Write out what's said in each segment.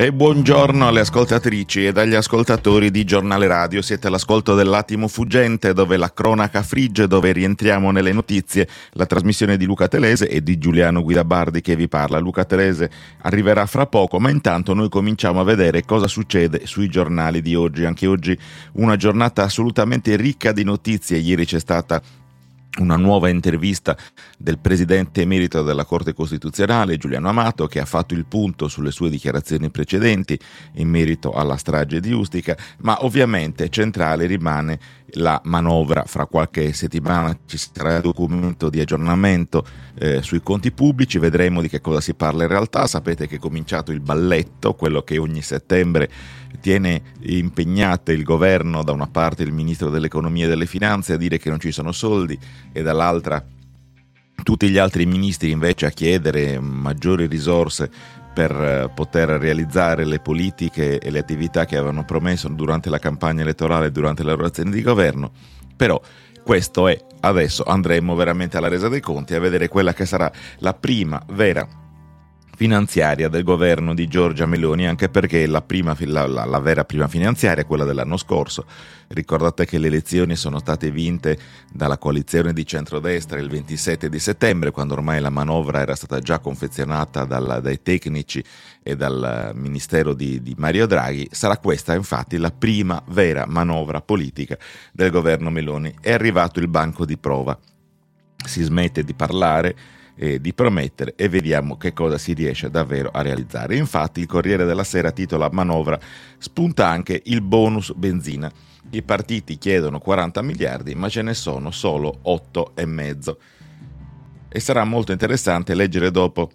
E buongiorno alle ascoltatrici ed agli ascoltatori di Giornale Radio. Siete all'ascolto dell'attimo fuggente dove la cronaca frigge, dove rientriamo nelle notizie. La trasmissione di Luca Telese e di Giuliano Guidabardi che vi parla. Luca Telese arriverà fra poco, ma intanto noi cominciamo a vedere cosa succede sui giornali di oggi. Anche oggi una giornata assolutamente ricca di notizie. Ieri c'è stata una nuova intervista del presidente emerito della Corte Costituzionale Giuliano Amato che ha fatto il punto sulle sue dichiarazioni precedenti in merito alla strage di Ustica, ma ovviamente centrale rimane la manovra. Fra qualche settimana ci sarà il documento di aggiornamento eh, sui conti pubblici, vedremo di che cosa si parla in realtà. Sapete che è cominciato il balletto, quello che ogni settembre tiene impegnate il governo, da una parte il ministro dell'economia e delle finanze, a dire che non ci sono soldi e dall'altra tutti gli altri ministri invece a chiedere maggiori risorse per eh, poter realizzare le politiche e le attività che avevano promesso durante la campagna elettorale e durante la loro di governo. Però questo è, adesso andremo veramente alla resa dei conti a vedere quella che sarà la prima vera finanziaria del governo di Giorgia Meloni, anche perché la, prima, la, la, la vera prima finanziaria è quella dell'anno scorso. Ricordate che le elezioni sono state vinte dalla coalizione di centrodestra il 27 di settembre, quando ormai la manovra era stata già confezionata dal, dai tecnici e dal Ministero di, di Mario Draghi. Sarà questa infatti la prima vera manovra politica del governo Meloni. È arrivato il banco di prova. Si smette di parlare eh, di promettere e vediamo che cosa si riesce davvero a realizzare. Infatti il Corriere della Sera titola manovra spunta anche il bonus benzina. I partiti chiedono 40 miliardi ma ce ne sono solo 8,5. E sarà molto interessante leggere dopo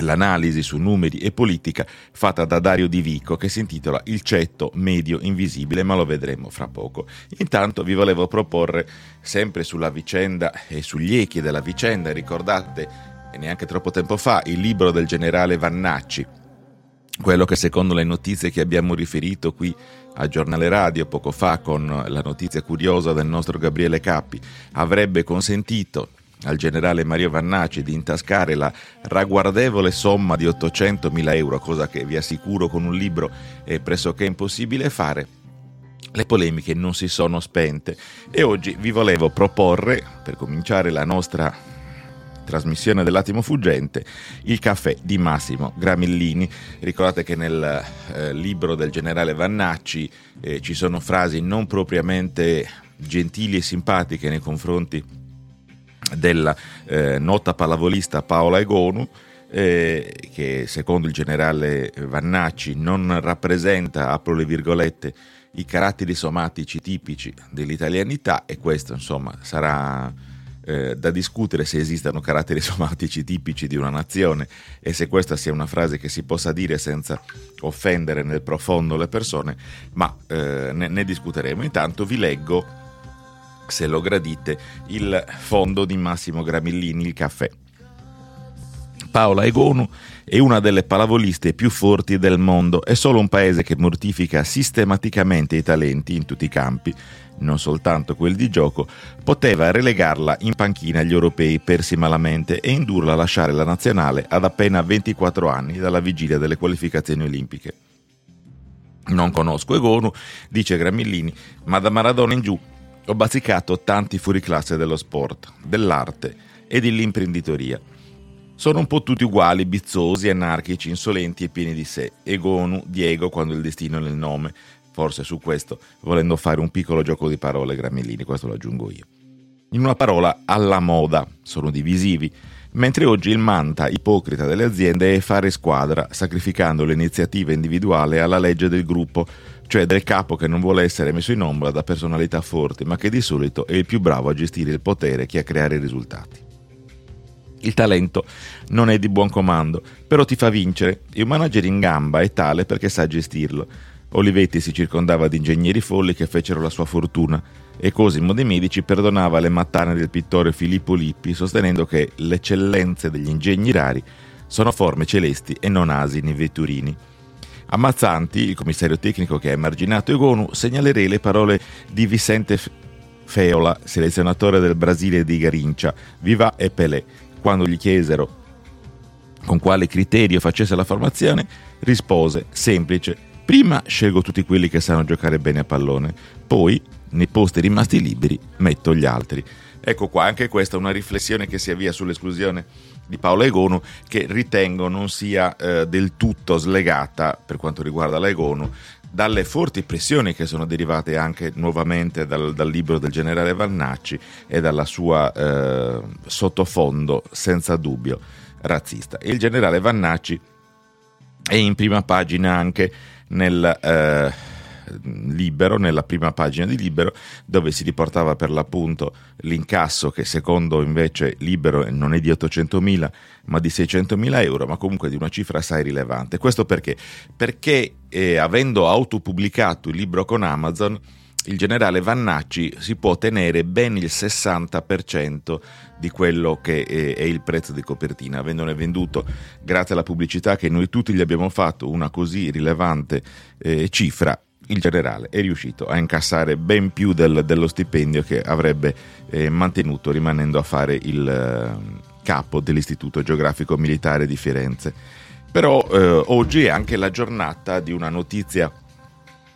l'analisi su numeri e politica fatta da Dario Di Vico che si intitola Il cetto medio invisibile, ma lo vedremo fra poco. Intanto vi volevo proporre sempre sulla vicenda e sugli echi della vicenda, ricordate neanche troppo tempo fa il libro del generale Vannacci, quello che secondo le notizie che abbiamo riferito qui a Giornale Radio poco fa con la notizia curiosa del nostro Gabriele Cappi avrebbe consentito al generale Mario Vannacci di intascare la ragguardevole somma di 800.000 euro, cosa che vi assicuro con un libro è pressoché impossibile fare, le polemiche non si sono spente e oggi vi volevo proporre, per cominciare la nostra trasmissione dell'attimo fuggente, il caffè di Massimo Gramellini. Ricordate che nel eh, libro del generale Vannacci eh, ci sono frasi non propriamente gentili e simpatiche nei confronti della eh, nota pallavolista Paola Egonu, eh, che secondo il generale Vannacci non rappresenta, apro le virgolette, i caratteri somatici tipici dell'italianità e questo insomma sarà eh, da discutere se esistano caratteri somatici tipici di una nazione e se questa sia una frase che si possa dire senza offendere nel profondo le persone, ma eh, ne, ne discuteremo. Intanto vi leggo se lo gradite, il fondo di Massimo Gramillini, il caffè. Paola Egonu è una delle pallavoliste più forti del mondo, è solo un paese che mortifica sistematicamente i talenti in tutti i campi, non soltanto quelli di gioco, poteva relegarla in panchina agli europei persi malamente e indurla a lasciare la nazionale ad appena 24 anni dalla vigilia delle qualificazioni olimpiche. Non conosco Egonu, dice Gramillini, ma da Maradona in giù ho bazzicato tanti fuoriclasse dello sport, dell'arte e dell'imprenditoria. Sono un po' tutti uguali, bizzosi, anarchici, insolenti e pieni di sé. Egonu, Diego quando il destino è nel nome. Forse su questo, volendo fare un piccolo gioco di parole, Gramellini, questo lo aggiungo io. In una parola, alla moda, sono divisivi, mentre oggi il manta ipocrita delle aziende è fare squadra, sacrificando l'iniziativa individuale alla legge del gruppo, cioè del capo che non vuole essere messo in ombra da personalità forti, ma che di solito è il più bravo a gestire il potere che a creare i risultati. Il talento non è di buon comando, però ti fa vincere e un manager in gamba è tale perché sa gestirlo. Olivetti si circondava di ingegneri folli che fecero la sua fortuna e Cosimo De Medici perdonava le mattane del pittore Filippo Lippi sostenendo che le eccellenze degli ingegni rari sono forme celesti e non asini vetturini. A Mazzanti, il commissario tecnico che ha emarginato Egonu, segnalerei le parole di Vicente Feola, selezionatore del Brasile di Garincia, Viva e Pelé, quando gli chiesero con quale criterio facesse la formazione, rispose, semplice, prima scelgo tutti quelli che sanno giocare bene a pallone, poi, nei posti rimasti liberi, metto gli altri. Ecco qua, anche questa è una riflessione che si avvia sull'esclusione di Paolo Egonu che ritengo non sia eh, del tutto slegata per quanto riguarda la Egonu dalle forti pressioni che sono derivate anche nuovamente dal, dal libro del generale Vannacci e dalla sua eh, sottofondo senza dubbio razzista. Il generale Vannacci è in prima pagina anche nel... Eh, Libero, nella prima pagina di Libero, dove si riportava per l'appunto l'incasso che secondo invece Libero non è di 800.000 ma di 600.000 euro, ma comunque di una cifra assai rilevante. Questo perché? Perché eh, avendo autopubblicato il libro con Amazon, il generale Vannacci si può tenere ben il 60% di quello che è il prezzo di copertina, avendone venduto, grazie alla pubblicità che noi tutti gli abbiamo fatto, una così rilevante eh, cifra, il generale è riuscito a incassare ben più del, dello stipendio che avrebbe eh, mantenuto rimanendo a fare il eh, capo dell'Istituto Geografico Militare di Firenze. Però eh, oggi è anche la giornata di una notizia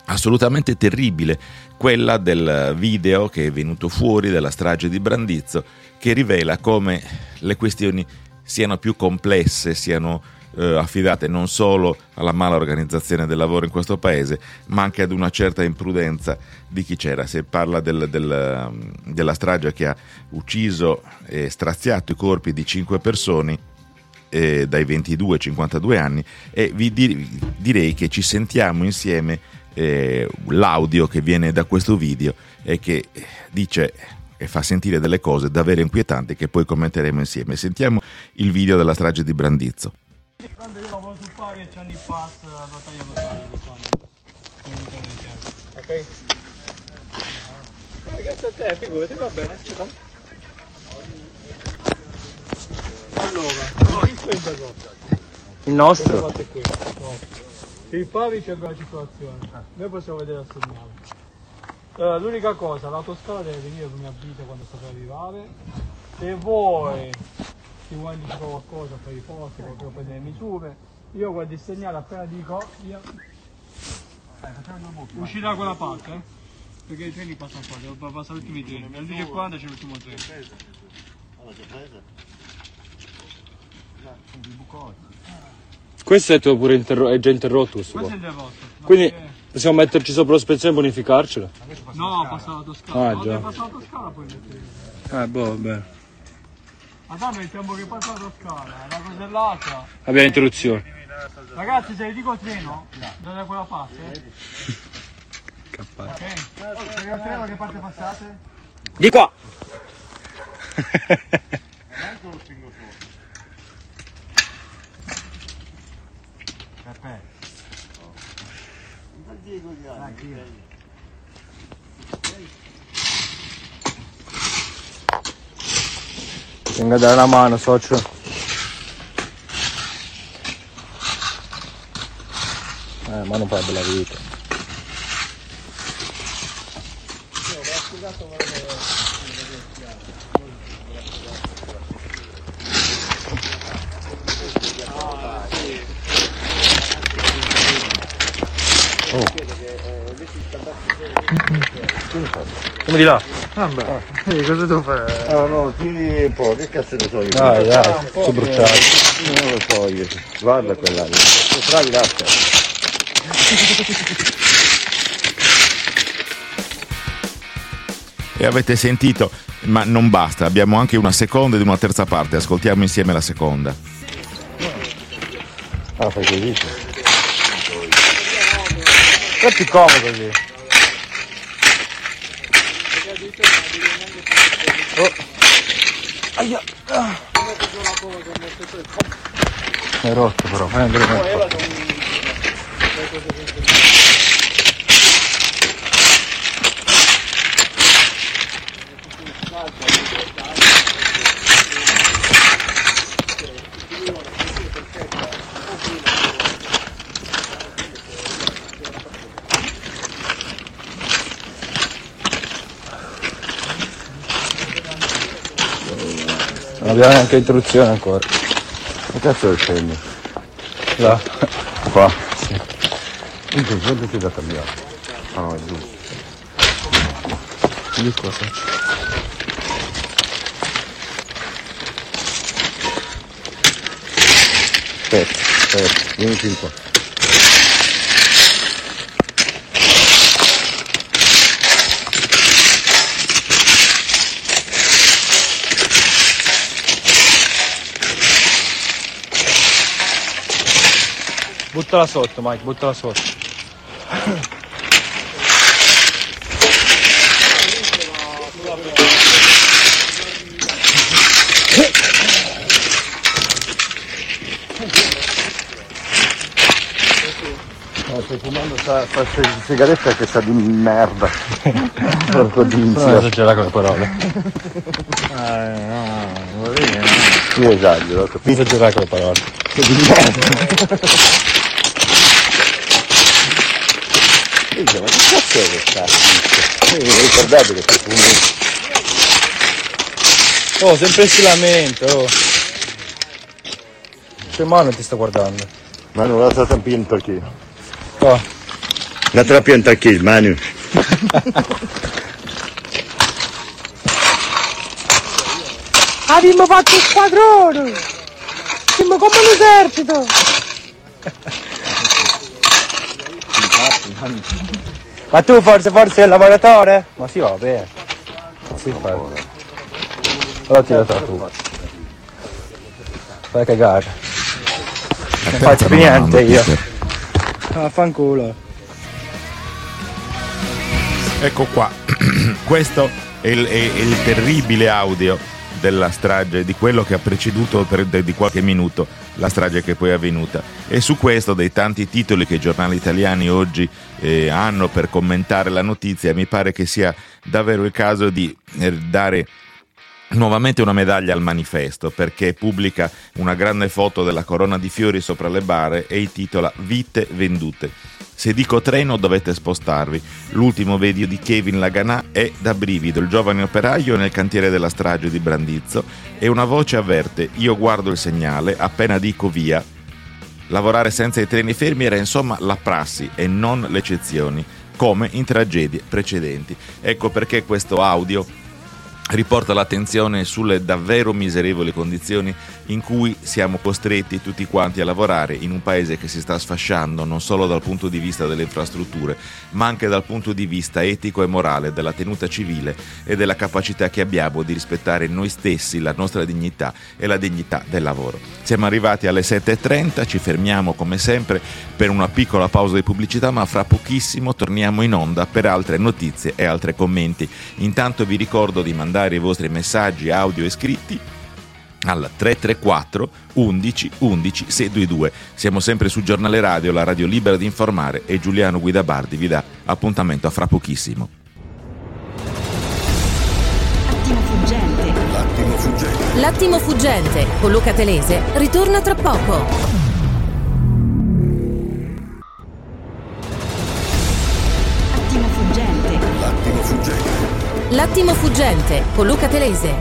assolutamente terribile, quella del video che è venuto fuori della strage di Brandizzo, che rivela come le questioni siano più complesse, siano eh, affidate non solo alla mala organizzazione del lavoro in questo paese, ma anche ad una certa imprudenza di chi c'era. Si parla del, del, della strage che ha ucciso e straziato i corpi di cinque persone eh, dai 22 ai 52 anni e vi direi che ci sentiamo insieme eh, l'audio che viene da questo video e che dice e fa sentire delle cose davvero inquietanti che poi commenteremo insieme. Sentiamo il video della strage di Brandizzo. Il pass a battaglia locale Ok? Ragazzi a te, figurati, va bene, Allora, in questa cosa. Il nostro? Il pari c'è la circolazione, noi possiamo vedere il segnale. Allora, l'unica cosa, l'autoscala deve venire come abita quando sta per arrivare. Se vuoi ti vuoi indicare qualcosa per i posti, per le misure, io guardo il segnale appena dico. Eh, uscirà da quella parte, eh? Perché i treni passano qua, devo passare tutti i treni. Alle 10.40 c'è l'ultimo treno. Questo è, pure interro- è già interrotto questo, questo qua. è interrotto. Quindi possiamo metterci sopra l'ospezione e bonificarcela? No, passa la toscana. Ah, già. Passa la toscana poi Eh, boh, vabbè. Madonna mettiamo che passa la scala, la cosa è l'altra. Abbiamo interruzione. Ragazzi se vi dico il treno, da quella parte. Eh? Cappare. Ok. Se il treno che parte passate? Di qua! Peppe. Non dico di Venga a dare la mano, socio. Eh, ma non fa bella vita. Oh. Come di là? Vabbè, ah, cosa devo fare? No, no, tieni un po', che cazzo ne so io? Dai, dai, sono bruciato. Non lo so io. Guarda quella lì. Travi l'acqua. E avete sentito, ma non basta, abbiamo anche una seconda ed una terza parte, ascoltiamo insieme la seconda. Ah, fai così. È più comodo così. Oh. Aia. Ah. È rotto però, eh, Non abbiamo neanche introduzione ancora. Che cazzo segno? Là. Qua? Sì. Quindi dove sei da cambiare? Ah no, è giusto. Di qua faccio. Aspetta, aspetta, vieni fin qua. No, stai fumando sta, sta sigaretta che sa di merda. Porco di Non esagerare con le parole. Eh, no, va bene. Io esagero, ho capito? esagerare con le parole. Di merda. Ma che cazzo è questa? Mi ricordate che sei fumi. Oh, sempre si lamenta, oh. C'è mano ti sta guardando. Manu, lascia tampino perché. Oh, La pianta anche Manu. abbiamo fatto un squadrone! Siamo come l'esercito! Ma tu forse, forse sei il lavoratore? Ma sì, vabbè. Ma sì, fai. Allora tiratela tu. Fai cagare. Non faccio più niente io. Ah, fanculo. Ecco qua, questo è il, è il terribile audio della strage, di quello che ha preceduto per di qualche minuto la strage che poi è avvenuta. E su questo, dei tanti titoli che i giornali italiani oggi eh, hanno per commentare la notizia, mi pare che sia davvero il caso di eh, dare nuovamente una medaglia al manifesto perché pubblica una grande foto della corona di fiori sopra le bare e intitola Vite vendute. Se dico treno dovete spostarvi. L'ultimo video di Kevin Laganà è da brivido, il giovane operaio nel cantiere della strage di Brandizzo e una voce avverte io guardo il segnale, appena dico via. Lavorare senza i treni fermi era insomma la prassi e non le eccezioni, come in tragedie precedenti. Ecco perché questo audio riporta l'attenzione sulle davvero miserevoli condizioni in cui siamo costretti tutti quanti a lavorare in un paese che si sta sfasciando non solo dal punto di vista delle infrastrutture, ma anche dal punto di vista etico e morale della tenuta civile e della capacità che abbiamo di rispettare noi stessi, la nostra dignità e la dignità del lavoro. Siamo arrivati alle 7.30, ci fermiamo come sempre per una piccola pausa di pubblicità, ma fra pochissimo torniamo in onda per altre notizie e altri commenti. Intanto vi ricordo di mandare i vostri messaggi audio e scritti al 334 11 11 622. Siamo sempre su Giornale Radio, la radio libera di informare e Giuliano Guidabardi vi dà appuntamento a fra pochissimo. Attimo fuggente. L'attimo fuggente. L'attimo fuggente con Luca Telese ritorna tra poco. L'attimo fuggente con Luca Telese.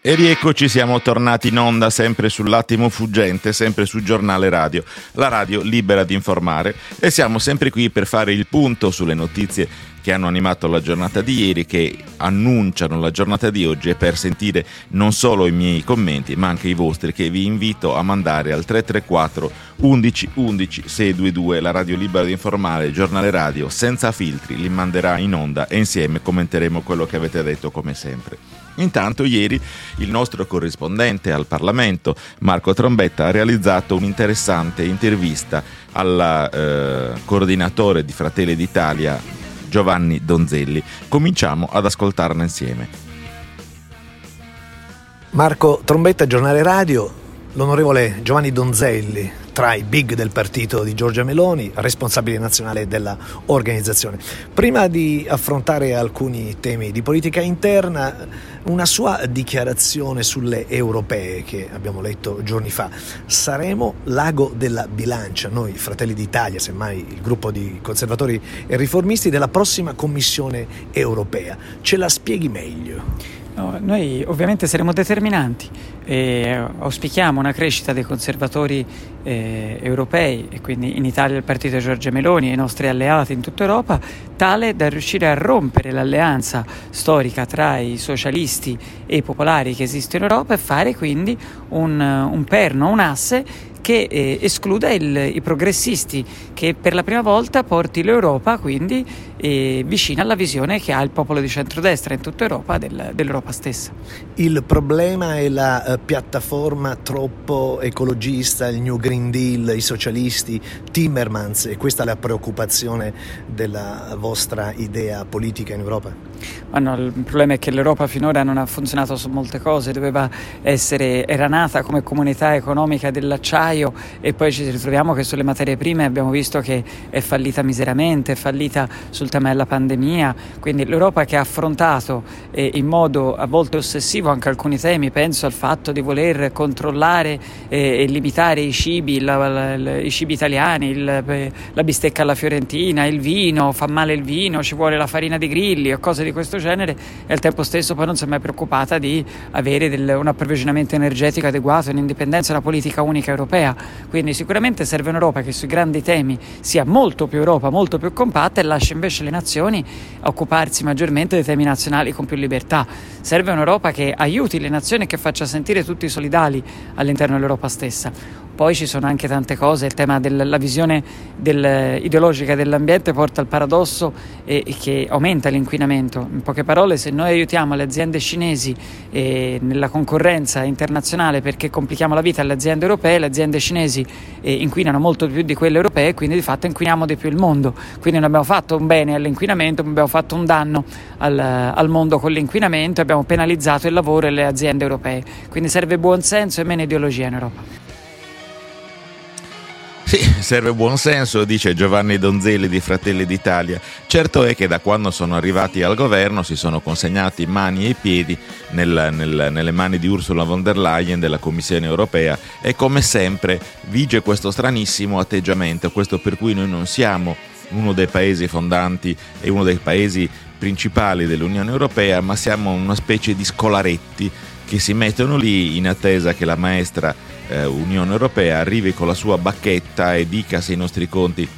E rieccoci, siamo tornati in onda sempre sull'attimo fuggente, sempre su Giornale Radio, la radio libera di informare e siamo sempre qui per fare il punto sulle notizie che hanno animato la giornata di ieri, che annunciano la giornata di oggi e per sentire non solo i miei commenti ma anche i vostri che vi invito a mandare al 334 11 11 622 la radio libera di informare, giornale radio senza filtri, li manderà in onda e insieme commenteremo quello che avete detto come sempre. Intanto ieri il nostro corrispondente al Parlamento, Marco Trombetta, ha realizzato un'interessante intervista al eh, coordinatore di Fratelli d'Italia, Giovanni Donzelli. Cominciamo ad ascoltarne insieme. Marco Trombetta, giornale radio, l'onorevole Giovanni Donzelli, tra i big del partito di Giorgia Meloni, responsabile nazionale della organizzazione. Prima di affrontare alcuni temi di politica interna, una sua dichiarazione sulle europee che abbiamo letto giorni fa. Saremo l'ago della bilancia, noi Fratelli d'Italia, semmai il gruppo di conservatori e riformisti della prossima Commissione europea. Ce la spieghi meglio? No, noi ovviamente saremo determinanti e auspichiamo una crescita dei conservatori eh, europei e quindi in Italia il partito Giorgia Meloni e i nostri alleati in tutta Europa, tale da riuscire a rompere l'alleanza storica tra i socialisti e i popolari che esistono in Europa e fare quindi un, un perno, un asse che eh, escluda il, i progressisti, che per la prima volta porti l'Europa quindi eh, vicina alla visione che ha il popolo di centrodestra in tutta Europa del, dell'Europa stessa. Il problema è la uh, piattaforma troppo ecologista, il New Green Deal, i socialisti, Timmermans, e questa è la preoccupazione della vostra idea politica in Europa? Ma no, il problema è che l'Europa finora non ha funzionato su molte cose, doveva essere, era nata come comunità economica dell'acciaio e poi ci ritroviamo che sulle materie prime abbiamo visto che è fallita miseramente, è fallita sul tema della pandemia, quindi l'Europa che ha affrontato eh, in modo a volte ossessivo anche alcuni temi, penso al fatto di voler controllare eh, e limitare i cibi, la, la, i cibi italiani, il, eh, la bistecca alla fiorentina, il vino, fa male il vino, ci vuole la farina di grilli o cose di questo genere e al tempo stesso poi non si è mai preoccupata di avere del, un approvvigionamento energetico adeguato, un'indipendenza e una politica unica europea. Quindi sicuramente serve un'Europa che sui grandi temi sia molto più Europa, molto più compatta e lascia invece le nazioni occuparsi maggiormente dei temi nazionali con più libertà. Serve un'Europa che aiuti le nazioni e che faccia sentire tutti solidali all'interno dell'Europa stessa. Poi ci sono anche tante cose, il tema della visione del, ideologica dell'ambiente porta al paradosso e, e che aumenta l'inquinamento. In poche parole, se noi aiutiamo le aziende cinesi eh, nella concorrenza internazionale perché complichiamo la vita alle aziende europee, le aziende cinesi eh, inquinano molto più di quelle europee e quindi di fatto inquiniamo di più il mondo. Quindi non abbiamo fatto un bene all'inquinamento, ma abbiamo fatto un danno al, al mondo con l'inquinamento e abbiamo penalizzato il lavoro e le aziende europee. Quindi serve buon senso e meno ideologia in Europa. Sì, serve buon senso, dice Giovanni Donzelli di Fratelli d'Italia. Certo è che da quando sono arrivati al governo si sono consegnati mani e piedi nel, nel, nelle mani di Ursula von der Leyen della Commissione europea e come sempre vige questo stranissimo atteggiamento, questo per cui noi non siamo uno dei paesi fondanti e uno dei paesi principali dell'Unione Europea, ma siamo una specie di scolaretti che si mettono lì in attesa che la maestra eh, Unione Europea arrivi con la sua bacchetta e dica se i nostri conti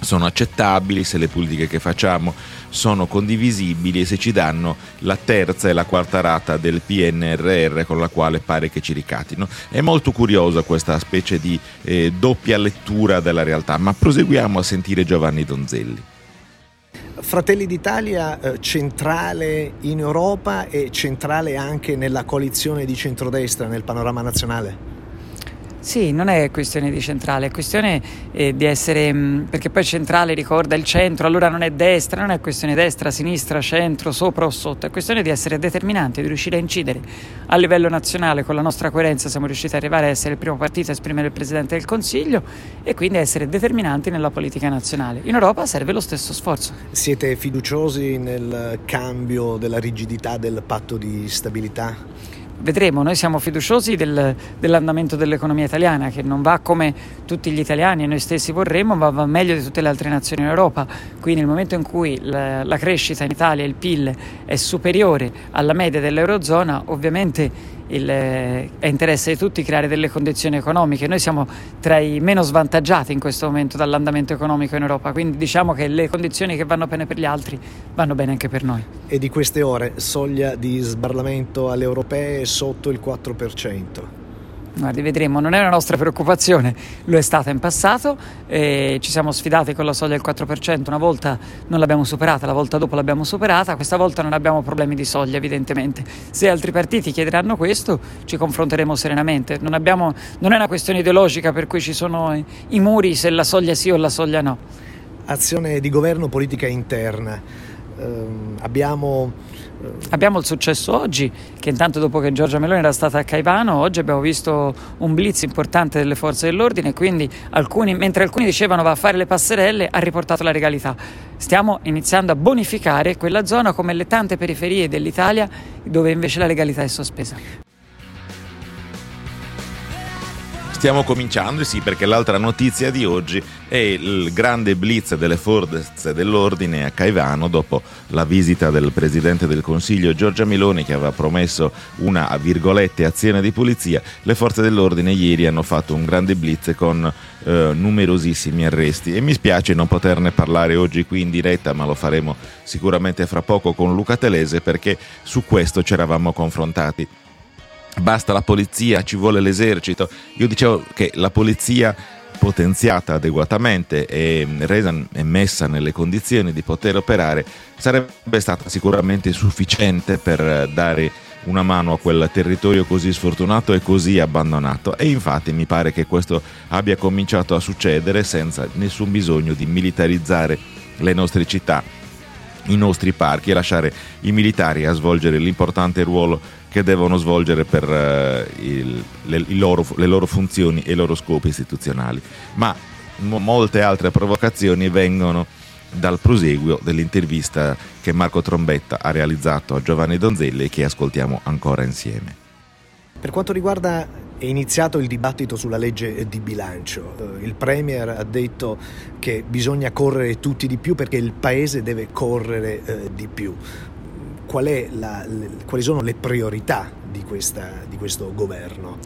sono accettabili, se le politiche che facciamo sono condivisibili e se ci danno la terza e la quarta rata del PNRR con la quale pare che ci ricatino. È molto curiosa questa specie di eh, doppia lettura della realtà, ma proseguiamo a sentire Giovanni Donzelli. Fratelli d'Italia eh, centrale in Europa e centrale anche nella coalizione di centrodestra nel panorama nazionale? Sì, non è questione di centrale, è questione eh, di essere, mh, mm, perché poi centrale ricorda il centro, allora non è destra, non è questione destra, sinistra, centro, sopra o sotto, è questione di essere determinanti, di riuscire a incidere. A livello nazionale, con la nostra coerenza, siamo riusciti ad arrivare a essere il primo partito a esprimere il Presidente del Consiglio e quindi a essere determinanti nella politica nazionale. In Europa serve lo stesso sforzo. Siete fiduciosi nel cambio della rigidità del patto di stabilità? Vedremo, noi siamo fiduciosi del, dell'andamento dell'economia italiana che non va come tutti gli italiani e noi stessi vorremmo, ma va meglio di tutte le altre nazioni in Europa. Quindi nel momento in cui la, la crescita in Italia, il PIL, è superiore alla media dell'Eurozona, ovviamente il, è interesse di tutti creare delle condizioni economiche. Noi siamo tra i meno svantaggiati in questo momento dall'andamento economico in Europa, quindi diciamo che le condizioni che vanno bene per gli altri vanno bene anche per noi. E di queste ore, soglia di sbarlamento alle europee sotto il 4%. Guardi, vedremo, non è una nostra preoccupazione, lo è stata in passato, eh, ci siamo sfidati con la soglia del 4%, una volta non l'abbiamo superata, la volta dopo l'abbiamo superata, questa volta non abbiamo problemi di soglia evidentemente. Se altri partiti chiederanno questo ci confronteremo serenamente, non, abbiamo, non è una questione ideologica per cui ci sono i muri se la soglia sì o la soglia no. azione di governo, politica interna. Eh, abbiamo Abbiamo il successo oggi, che intanto dopo che Giorgia Meloni era stata a Caivano, oggi abbiamo visto un blitz importante delle forze dell'ordine, quindi alcuni, mentre alcuni dicevano va a fare le passerelle, ha riportato la legalità. Stiamo iniziando a bonificare quella zona come le tante periferie dell'Italia dove invece la legalità è sospesa. Stiamo cominciando, sì, perché l'altra notizia di oggi è il grande blitz delle forze dell'ordine a Caivano dopo la visita del Presidente del Consiglio Giorgia Meloni che aveva promesso una, virgolette, azione di pulizia. Le forze dell'ordine ieri hanno fatto un grande blitz con eh, numerosissimi arresti e mi spiace non poterne parlare oggi qui in diretta, ma lo faremo sicuramente fra poco con Luca Telese perché su questo ci eravamo confrontati basta la polizia, ci vuole l'esercito. Io dicevo che la polizia potenziata adeguatamente e resa e messa nelle condizioni di poter operare sarebbe stata sicuramente sufficiente per dare una mano a quel territorio così sfortunato e così abbandonato e infatti mi pare che questo abbia cominciato a succedere senza nessun bisogno di militarizzare le nostre città, i nostri parchi e lasciare i militari a svolgere l'importante ruolo che devono svolgere per uh, il, le, loro, le, loro, funzioni e i loro scopi istituzionali. Ma mo- molte altre provocazioni vengono dal proseguio dell'intervista che Marco Trombetta ha realizzato a Giovanni Donzelli e che ascoltiamo ancora insieme. Per quanto riguarda è iniziato il dibattito sulla legge di bilancio. Eh, il Premier ha detto che bisogna correre tutti di più perché il Paese deve correre eh, di più qual la, le, quali sono le priorità di, questa, di questo governo?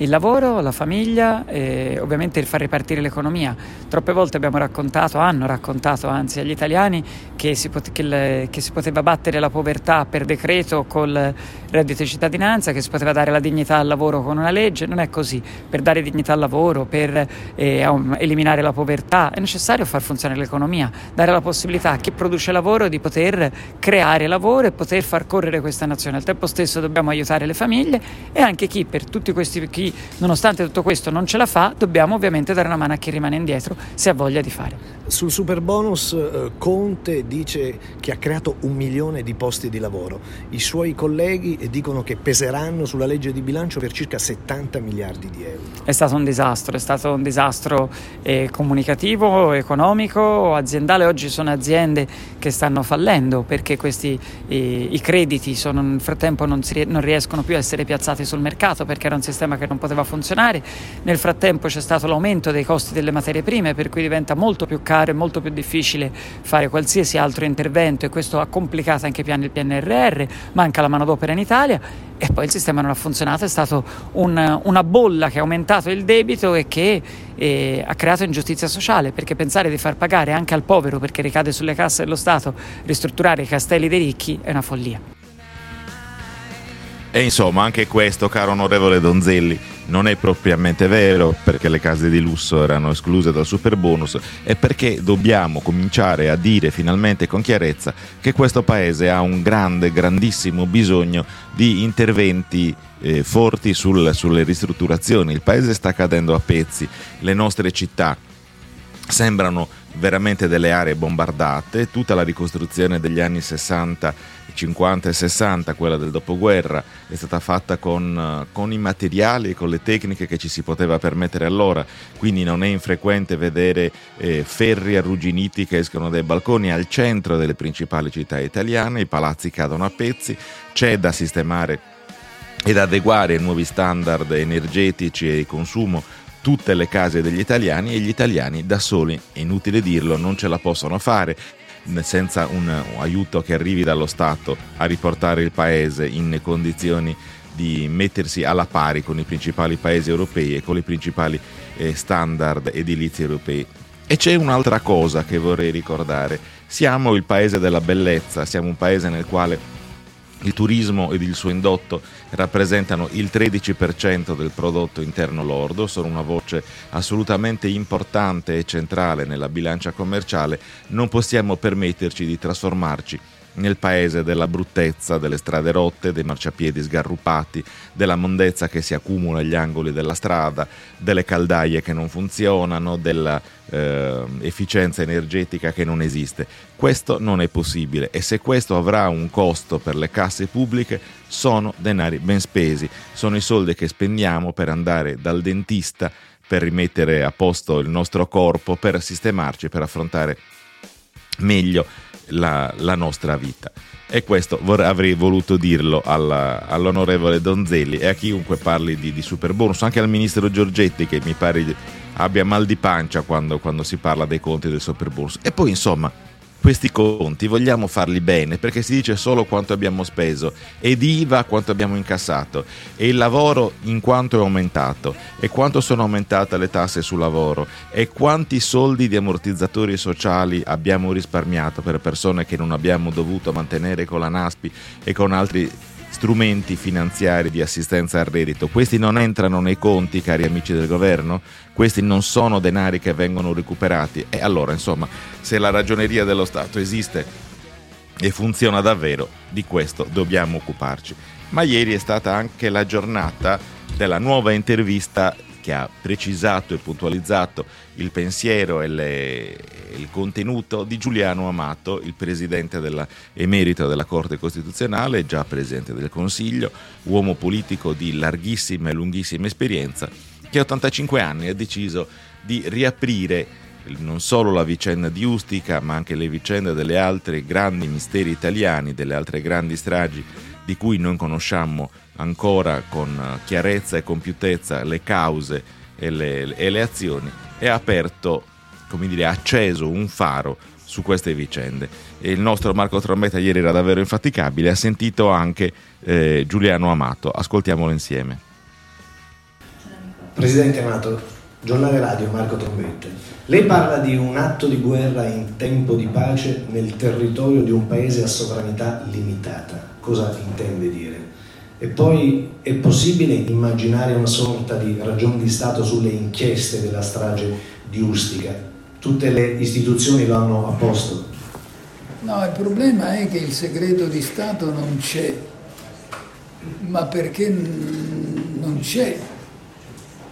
Il lavoro, la famiglia e ovviamente il far ripartire l'economia. Troppe volte abbiamo raccontato, hanno raccontato anzi agli italiani che si, pot- che, le- che si, poteva battere la povertà per decreto col reddito di cittadinanza, che si poteva dare la dignità al lavoro con una legge, non è così. Per dare dignità al lavoro, per eh, eliminare la povertà, è necessario far funzionare l'economia, dare la possibilità a chi produce lavoro di poter creare lavoro e poter far correre questa nazione. Al tempo stesso dobbiamo aiutare le famiglie e anche chi per tutti questi chi nonostante tutto questo non ce la fa, dobbiamo ovviamente dare una mano a chi rimane indietro se ha voglia di fare. Sul super bonus eh, Conte dice che ha creato un milione di posti di lavoro. I suoi colleghi dicono che peseranno sulla legge di bilancio per circa 70 miliardi di euro. È stato un disastro, è stato un disastro eh, comunicativo, economico, aziendale. Oggi sono aziende che stanno fallendo perché questi, eh, i crediti sono, nel frattempo non, si, non riescono più a essere piazzati sul mercato perché era un sistema che non poteva funzionare. Nel frattempo c'è stato l'aumento dei costi delle materie prime per cui diventa molto più caro è molto più difficile fare qualsiasi altro intervento e questo ha complicato anche i piani del PNRR, manca la manodopera in Italia e poi il sistema non ha funzionato, è stata un, una bolla che ha aumentato il debito e che eh, ha creato ingiustizia sociale, perché pensare di far pagare anche al povero, perché ricade sulle casse dello Stato, ristrutturare i castelli dei ricchi è una follia. E insomma, anche questo, caro onorevole Donzelli, non è propriamente vero perché le case di lusso erano escluse dal super bonus e perché dobbiamo cominciare a dire finalmente con chiarezza che questo paese ha un grande, grandissimo bisogno di interventi eh, forti sul, sulle ristrutturazioni. Il paese sta cadendo a pezzi, le nostre città sembrano veramente delle aree bombardate, tutta la ricostruzione degli anni 60 50 e 60, quella del dopoguerra, è stata fatta con, con, i materiali e con le tecniche che ci si poteva permettere allora, quindi non è infrequente vedere eh, ferri arrugginiti che escono dai balconi al centro delle principali città italiane, i palazzi cadono a pezzi, c'è da sistemare ed adeguare ai nuovi standard energetici e di consumo tutte le case degli italiani e gli italiani da soli, è inutile dirlo, non ce la possono fare senza un, aiuto che arrivi dallo Stato a riportare il paese in condizioni di mettersi alla pari con i principali paesi europei e con i principali eh, standard edilizi europei. E c'è un'altra cosa che vorrei ricordare. Siamo il paese della bellezza, siamo un paese nel quale il turismo ed il suo indotto rappresentano il 13% del prodotto interno lordo, sono una voce assolutamente importante e centrale nella bilancia commerciale, non possiamo permetterci di trasformarci nel paese della bruttezza, delle strade rotte, dei marciapiedi sgarrupati, della mondezza che si accumula agli angoli della strada, delle caldaie che non funzionano, della eh, energetica che non esiste. Questo non è possibile e se questo avrà un costo per le casse pubbliche sono denari ben spesi, sono i soldi che spendiamo per andare dal dentista, per rimettere a posto il nostro corpo, per sistemarci, per affrontare meglio la, la nostra vita. E questo vor- avrei voluto dirlo alla, all'onorevole Donzelli e a chiunque parli di, di super bonus, anche al ministro Giorgetti che mi pare abbia mal di pancia quando, quando si parla dei conti del super bonus. E poi insomma questi conti vogliamo farli bene perché si dice solo quanto abbiamo speso ed IVA quanto abbiamo incassato e il lavoro in quanto è aumentato e quanto sono aumentate le tasse sul lavoro e quanti soldi di ammortizzatori sociali abbiamo risparmiato per persone che non abbiamo dovuto mantenere con la NASPI e con altri strumenti finanziari di assistenza al reddito. Questi non entrano nei conti, cari amici del governo? Questi non sono denari che vengono recuperati. E allora, insomma, se la ragioneria dello Stato esiste e funziona davvero, di questo dobbiamo occuparci. Ma ieri è stata anche la giornata della nuova intervista che ha precisato e puntualizzato il pensiero e le, il contenuto di Giuliano Amato, il presidente della, emerito della Corte Costituzionale, già presidente del Consiglio, uomo politico di larghissima e lunghissima esperienza, che a 85 anni ha deciso di riaprire non solo la vicenda di Ustica, ma anche le vicende delle altre grandi misteri italiani, delle altre grandi stragi di cui non conosciamo ancora con chiarezza e compiutezza le cause e le, e le azioni e ha aperto, come dire, acceso un faro su queste vicende. E il nostro Marco Trombetta ieri era davvero infaticabile, ha sentito anche eh, Giuliano Amato. Ascoltiamolo insieme. Presidente Amato, giornale radio Marco Trombetta. Lei parla di un atto di guerra in tempo di pace nel territorio di un paese a sovranità limitata. Cosa intende dire? E poi è possibile immaginare una sorta di ragione di Stato sulle inchieste della strage di Ustica? Tutte le istituzioni lo hanno a posto? No, il problema è che il segreto di Stato non c'è, ma perché non c'è.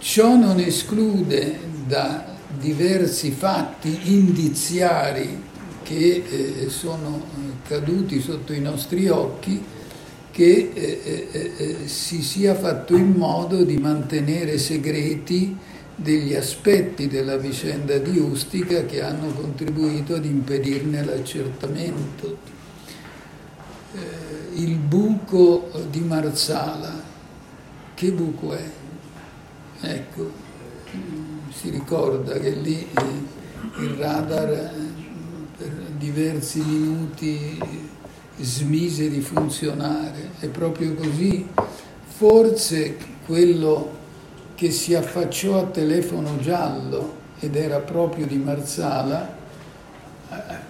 Ciò non esclude da diversi fatti indiziari che eh, sono caduti sotto i nostri occhi che eh, eh, eh, si sia fatto in modo di mantenere segreti degli aspetti della vicenda di Ustica che hanno contribuito ad impedirne l'accertamento. Eh, il buco di Marsala, che buco è? Ecco, si ricorda che lì eh, il radar eh, per diversi minuti smise di funzionare. È proprio così. Forse quello che si affacciò a telefono giallo ed era proprio di Marsala,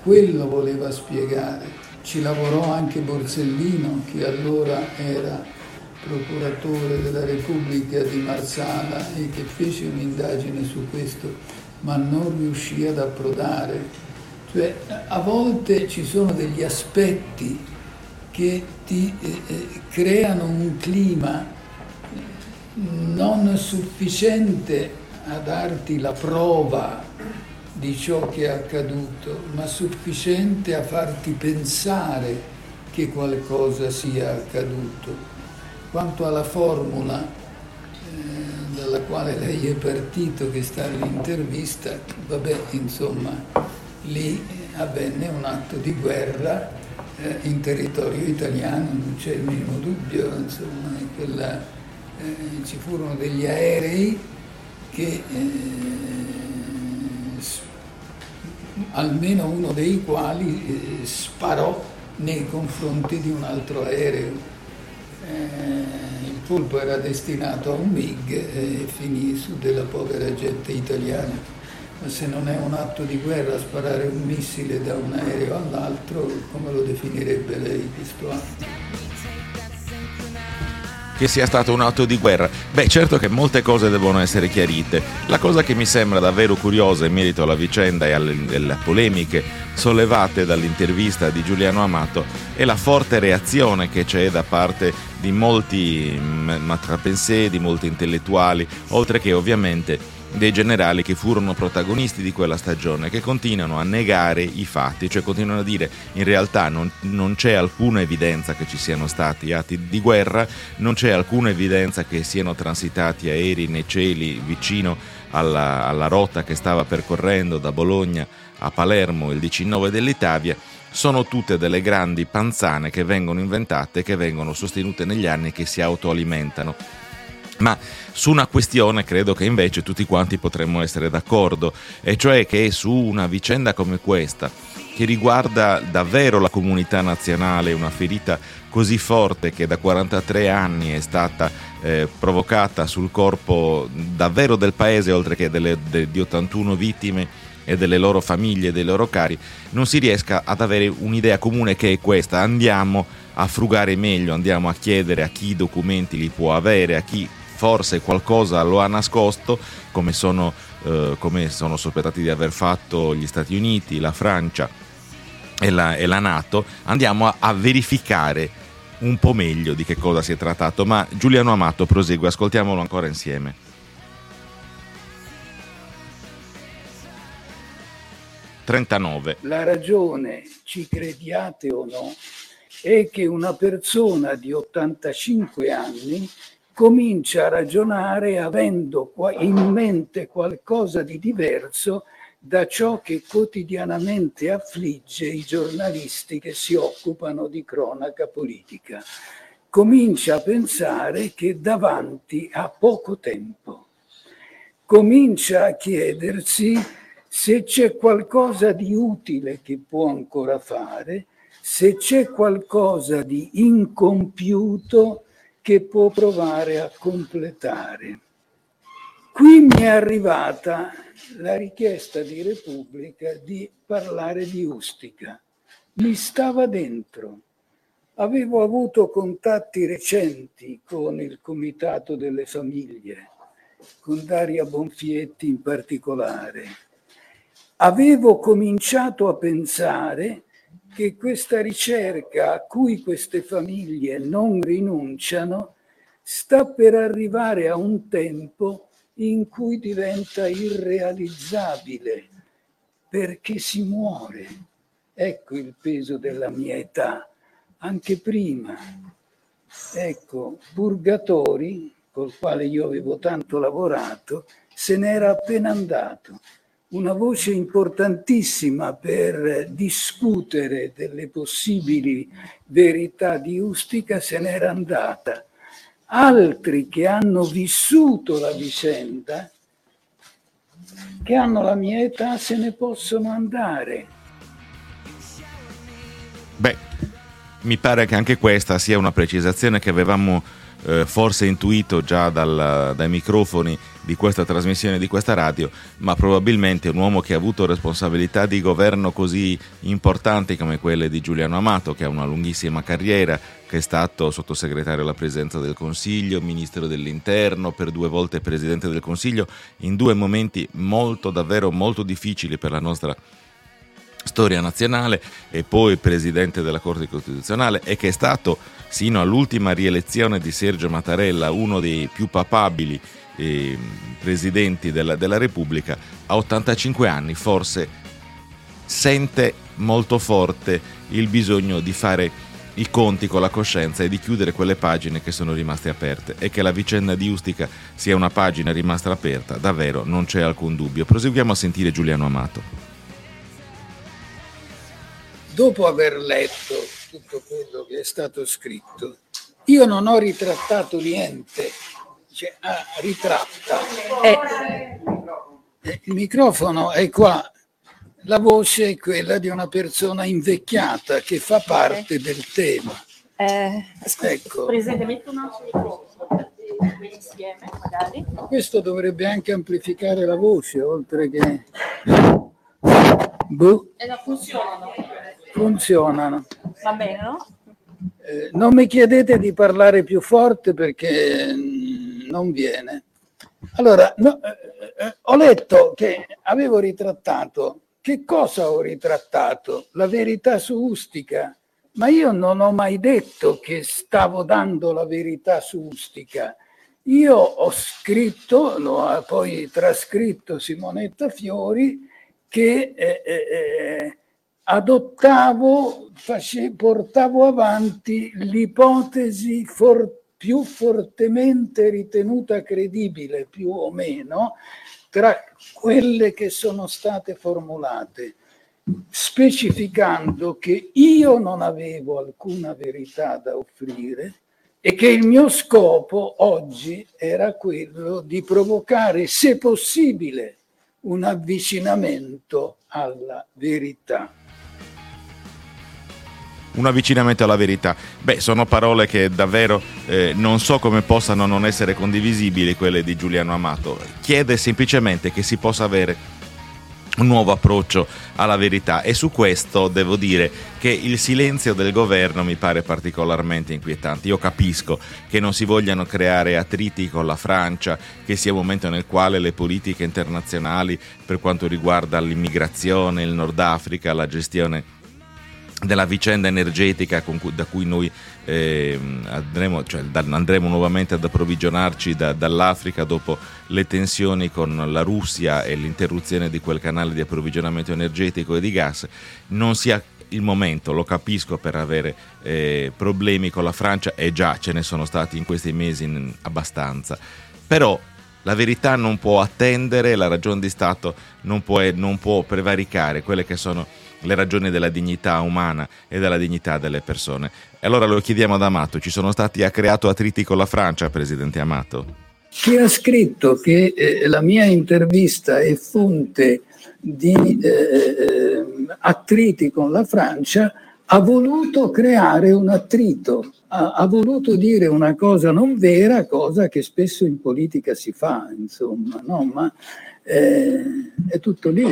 quello voleva spiegare. Ci lavorò anche Borsellino, che allora era procuratore della Repubblica di Marsala e che fece un'indagine su questo, ma non riuscì ad approdare cioè, a volte ci sono degli aspetti che ti eh, eh, creano un clima non sufficiente a darti la prova di ciò che è accaduto, ma sufficiente a farti pensare che qualcosa sia accaduto. Quanto alla formula eh, dalla quale lei è partito, che sta all'intervista, vabbè, insomma, lì avvenne un atto di guerra eh, in territorio italiano, non c'è il minimo dubbio, insomma, quella, eh, ci furono degli aerei che eh, almeno uno dei quali eh, sparò nei confronti di un altro aereo. Eh, il colpo era destinato a un MiG e finì su della povera gente italiana ma se non è un atto di guerra sparare un missile da un aereo all'altro, come lo definirebbe lei atto? Che sia stato un atto di guerra. Beh, certo che molte cose devono essere chiarite. La cosa che mi sembra davvero curiosa in merito alla vicenda e alle, alle polemiche sollevate dall'intervista di Giuliano Amato è la forte reazione che c'è da parte di molti matrapensè, di molti intellettuali, oltre che ovviamente dei generali che furono protagonisti di quella stagione, che continuano a negare i fatti, cioè continuano a dire in realtà non, non, c'è alcuna evidenza che ci siano stati atti di guerra, non c'è alcuna evidenza che siano transitati aerei nei cieli vicino alla, alla rotta che stava percorrendo da Bologna a Palermo il 19 dell'Italia sono tutte delle grandi panzane che vengono inventate, che vengono sostenute negli anni e che si autoalimentano. Ma su una questione credo che invece tutti quanti potremmo essere d'accordo, e cioè che su una vicenda come questa, che riguarda davvero la comunità nazionale, una ferita così forte che da 43 anni è stata eh, provocata sul corpo davvero del paese, oltre che delle, de, di 81 vittime e delle loro famiglie dei loro cari, non si riesca ad avere un'idea comune che è questa. Andiamo a frugare meglio, andiamo a chiedere a chi i documenti li può avere, a chi forse qualcosa lo ha nascosto, come sono, eh, come sono sospettati di aver fatto gli Stati Uniti, la Francia e la, e la Nato, andiamo a, a verificare un po' meglio di che cosa si è trattato. Ma Giuliano Amato prosegue, ascoltiamolo ancora insieme. Trentanove. La ragione, ci crediate o no, è che una persona di 85 anni comincia a ragionare avendo in mente qualcosa di diverso da ciò che quotidianamente affligge i giornalisti che si occupano di cronaca politica. Comincia a pensare che davanti ha poco tempo. Comincia a chiedersi se c'è qualcosa di utile che può ancora fare, se c'è qualcosa di incompiuto che può provare a completare. Qui mi è arrivata la richiesta di Repubblica di parlare di Ustica. Mi stava dentro. Avevo avuto contatti recenti con il Comitato delle Famiglie, con Daria Bonfietti in particolare. Avevo cominciato a pensare che questa ricerca a cui queste famiglie non rinunciano sta per arrivare a un tempo in cui diventa irrealizzabile perché si muore. Ecco il peso della mia età, anche prima. Ecco, Purgatori, col quale io avevo tanto lavorato, se n'era appena andato una voce importantissima per discutere delle possibili verità di Ustica se n'era andata. Altri che hanno vissuto la vicenda, che hanno la mia età, se ne possono andare. Beh, mi pare che anche questa sia una precisazione che avevamo eh, forse intuito già dal, dai microfoni di questa trasmissione, di questa radio, ma probabilmente un uomo che ha avuto responsabilità di governo così importanti come quelle di Giuliano Amato, che ha una lunghissima carriera, che è stato sottosegretario alla presidenza del Consiglio, ministro dell'Interno, per due volte presidente del Consiglio, in due momenti molto, davvero molto difficili per la nostra storia nazionale e poi presidente della Corte Costituzionale e che è stato sino all'ultima rielezione di Sergio Mattarella uno dei più papabili eh, presidenti della, della Repubblica, a 85 anni forse sente molto forte il bisogno di fare i conti con la coscienza e di chiudere quelle pagine che sono rimaste aperte e che la vicenda di Ustica sia una pagina rimasta aperta, davvero non c'è alcun dubbio. Proseguiamo a sentire Giuliano Amato dopo aver letto tutto quello che è stato scritto, io non ho ritrattato niente, cioè, ah, ritratta. Eh. Il microfono è qua, la voce è quella di una persona invecchiata che fa parte del tema. Eh, ecco. Presidente, metto un altro microfono insieme, magari. Questo dovrebbe anche amplificare la voce, oltre che... Boh. E non funzionano funzionano. Va bene, no? Eh, non mi chiedete di parlare più forte perché mm, non viene. Allora, no, eh, eh, ho letto che avevo ritrattato. Che cosa ho ritrattato? La verità su Ustica. Ma io non ho mai detto che stavo dando la verità su Ustica. Io ho scritto, lo ha poi trascritto Simonetta Fiori, che eh, eh, eh adottavo, face, portavo avanti l'ipotesi for, più fortemente ritenuta credibile, più o meno, tra quelle che sono state formulate, specificando che io non avevo alcuna verità da offrire e che il mio scopo oggi era quello di provocare, se possibile, un avvicinamento alla verità un avvicinamento alla verità. Beh, sono parole che davvero eh, non so come possano non essere condivisibili, quelle di Giuliano Amato. Chiede semplicemente che si possa avere un nuovo approccio alla verità e su questo devo dire che il silenzio del governo mi pare particolarmente inquietante. Io capisco che non si vogliano creare attriti con la Francia, che sia un momento nel quale le politiche internazionali per quanto riguarda l'immigrazione, il Nord Africa, la gestione della vicenda energetica cui, da cui noi eh, andremo, cioè, da, andremo, nuovamente ad approvvigionarci da, dall'Africa dopo le tensioni con la Russia e l'interruzione di quel canale di approvvigionamento energetico e di gas, non sia il momento, lo capisco, per avere eh, problemi con la Francia e già ce ne sono stati in questi mesi abbastanza, però la verità non può attendere, la ragione di Stato non può, non può prevaricare quelle che sono le ragioni della dignità umana e della dignità delle persone. E allora lo chiediamo ad Amato, ci sono stati, ha creato attriti con la Francia, Presidente Amato? Chi ha scritto che eh, la mia intervista è fonte di eh, eh, attriti con la Francia ha voluto creare un attrito, ha, ha, voluto dire una cosa non vera, cosa che spesso in politica si fa, insomma, no? ma eh, è tutto lì,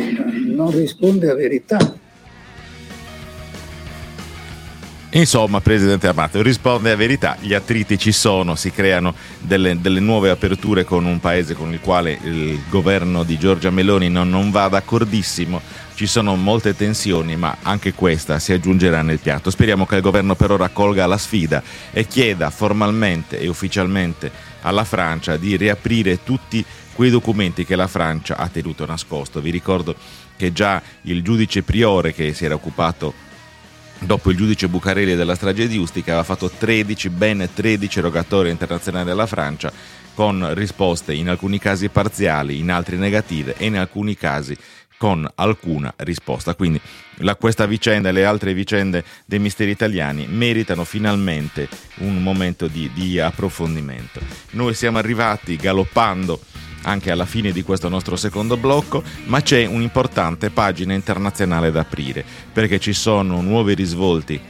non risponde a verità. Insomma, Presidente Amato, risponde a verità, gli attriti ci sono, si creano delle, delle, nuove aperture con un paese con il quale il governo di Giorgia Meloni non, non va d'accordissimo, ci sono molte tensioni, ma anche questa si aggiungerà nel piatto. Speriamo che il governo però raccolga la sfida e chieda formalmente e ufficialmente alla Francia di riaprire tutti quei documenti che la Francia ha tenuto nascosto. Vi ricordo che già il giudice Priore che si era occupato dopo il giudice Bucarelli della strage di Ustica, aveva fatto 13, ben 13 rogatorie internazionali alla Francia con risposte in alcuni casi parziali, in altri negative e in alcuni casi con alcuna risposta. Quindi la, questa vicenda e le altre vicende dei misteri italiani meritano finalmente un momento di, di approfondimento. Noi siamo arrivati galoppando anche alla fine di questo nostro secondo blocco, ma c'è un'importante pagina internazionale da aprire, perché ci sono nuovi risvolti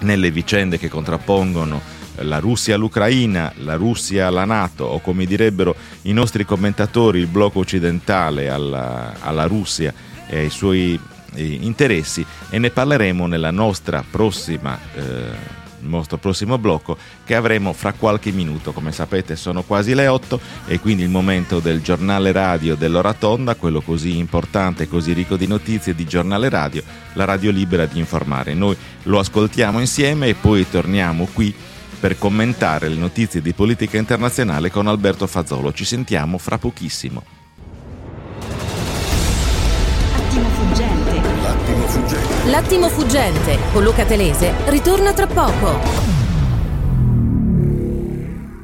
nelle vicende che contrappongono la Russia all'Ucraina, la Russia alla Nato o come direbbero i nostri commentatori il blocco occidentale alla, alla Russia e ai suoi eh, interessi e ne parleremo nella nostra prossima eh, nostro prossimo blocco che avremo fra qualche minuto. Come sapete sono quasi le 8 e quindi il momento del giornale radio dell'Oratonda, quello così importante, così ricco di notizie di giornale radio, la radio libera di informare. Noi lo ascoltiamo insieme e poi torniamo qui per commentare le notizie di politica internazionale con Alberto Fazzolo. Ci sentiamo fra pochissimo. L'attimo fuggente con Luca Telese ritorna tra poco.